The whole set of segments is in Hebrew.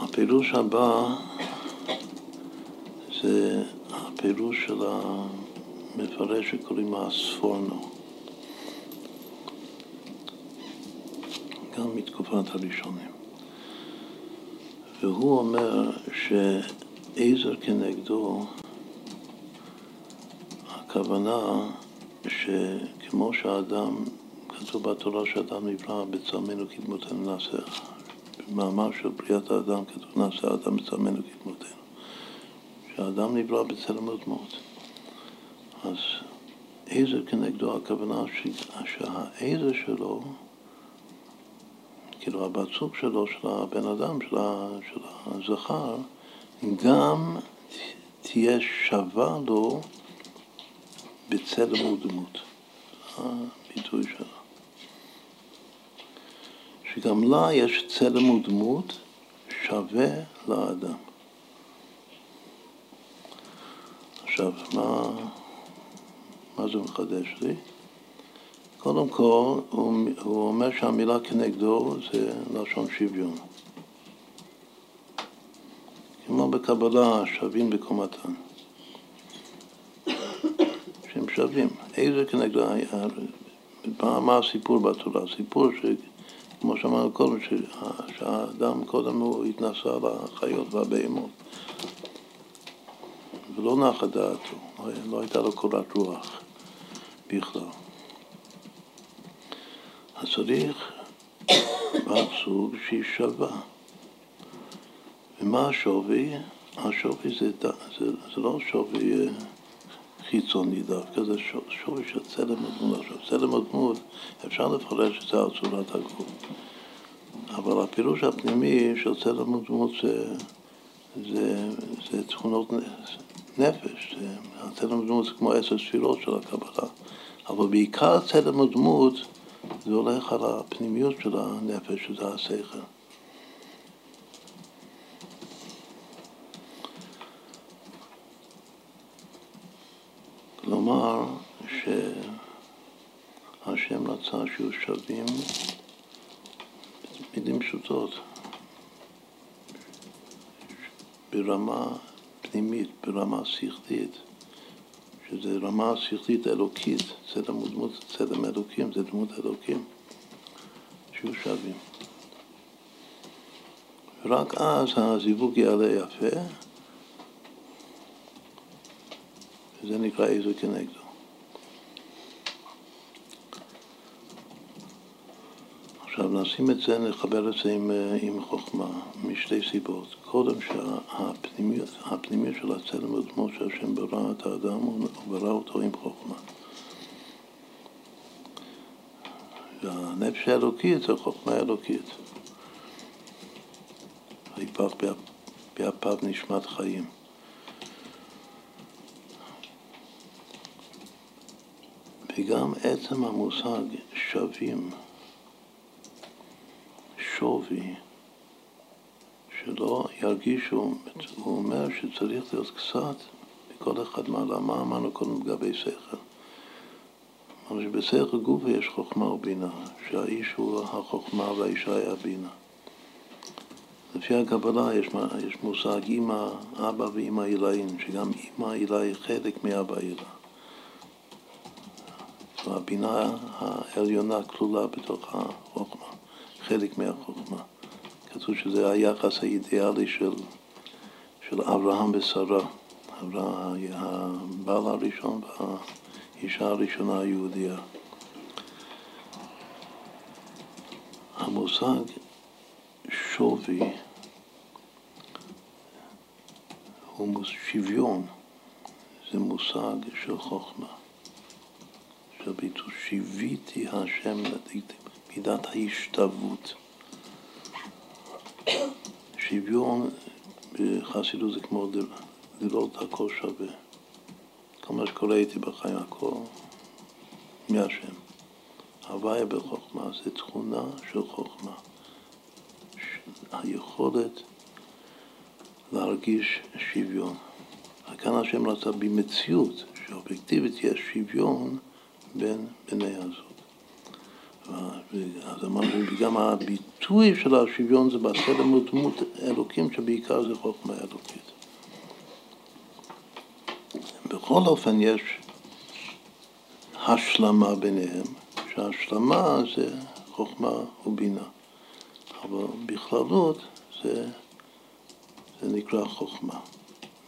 הפירוש הבא זה הפירוש של המפרש שקוראים הספורנו. גם מתקופת הראשונים. והוא אומר שעזר כנגדו, הכוונה שכמו שהאדם, כתוב בתורה שאדם נברא בצלמנו כדמותנו נעשה, במאמר של בריאת האדם כתוב נעשה האדם בצלמנו כדמותנו, שהאדם נברא בצלם ודמות. אז עזר כנגדו, הכוונה שהעזר שלו כאילו הבת זוג שלו, של הבן אדם, של, הזכר, גם תהיה שווה לו בצלם ודמות. הביטוי שלה. שגם לה יש צלם ודמות שווה לאדם. עכשיו, מה, מה זה מחדש לי? קודם כל, הוא, הוא אומר שהמילה כנגדו זה לשון שוויון. כמו בקבלה, שווים בקומתן. שהם שווים. איזה כנגדו? מה, הסיפור בתורה? הסיפור שכמו שאמרנו קודם, שהאדם קודם הוא התנסה על החיות והבהמות. ולא נחה דעתו, לא הייתה לו קורת רוח בכלל. אז צריך בת זוג שהיא שווה. ומה השווי? השווי זה, זה, זה לא שווי אה, חיצוני דווקא, זה שווי של צלם הדמות. עכשיו, צלם הדמות, אפשר לפרש את זה על צורת הגוף. אבל הפירוש הפנימי של צלם הדמות זה, זה, זה תכונות נפש. הצלם הדמות זה כמו עשר ספירות של הקבלה. אבל בעיקר צלם הדמות זה הולך על הפנימיות של הנפש, שזה השכל. כלומר, שהשם רצה שיהיו שווים מילים פשוטות, ברמה פנימית, ברמה שכלית. שזה רמה שכלית אלוקית, צלם הוא דמות צלם אלוקים, זה דמות אלוקים, שיהיו שווים. ורק אז הזיווג יעלה יפה, וזה נקרא איזו כנגדו. עכשיו נשים את זה, נחבר את זה עם, עם חוכמה, משתי סיבות. קודם שהפנימיות הפנימיות של הצלם ודמות שהשם ברא את האדם, הוא ברא אותו עם חוכמה. והנפש האלוקית זה חוכמה אלוקית. ויפח באפיו נשמת חיים. וגם עצם המושג שווים שווי, שלא ירגישו, הוא אומר שצריך להיות קצת בכל אחד מעלה. מה אמרנו קודם לגבי שכל? אמרנו שבשכל גוף יש חוכמה ובינה, שהאיש הוא החוכמה והאישה היא הבינה. לפי הקבלה יש, יש מושג אימא, אבא ואימא עילאין, שגם אימא עילה היא חלק מאבא עילה. הבינה העליונה כלולה בתוך החוכמה. חלק מהחוכמה. כתוב שזה היחס האידיאלי של, של אברהם ושרה, הבעל הראשון והאישה הראשונה היהודייה. המושג שווי הוא שוויון, זה מושג של חוכמה, של ביטוי שיוויתי השם לדקתם. מידת ההשתוות. שוויון בחסידות זה כמו לראות הכל שווה. כל מה שקורה איתי בחיים, הכל מהשם. הוויה בחוכמה זה תכונה של חוכמה. היכולת להרגיש שוויון. כאן השם רצה במציאות, שאובייקטיבית יש שוויון בין בני הזוג. אז אמרנו, גם הביטוי של השוויון זה בצלם ודמות אלוקים, שבעיקר זה חוכמה אלוקית. בכל אופן יש השלמה ביניהם, שההשלמה זה חוכמה ובינה, אבל בכללות זה, זה נקרא חוכמה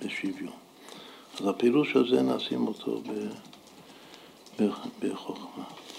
ושוויון. אז הפירוש הזה נשים אותו בחוכמה.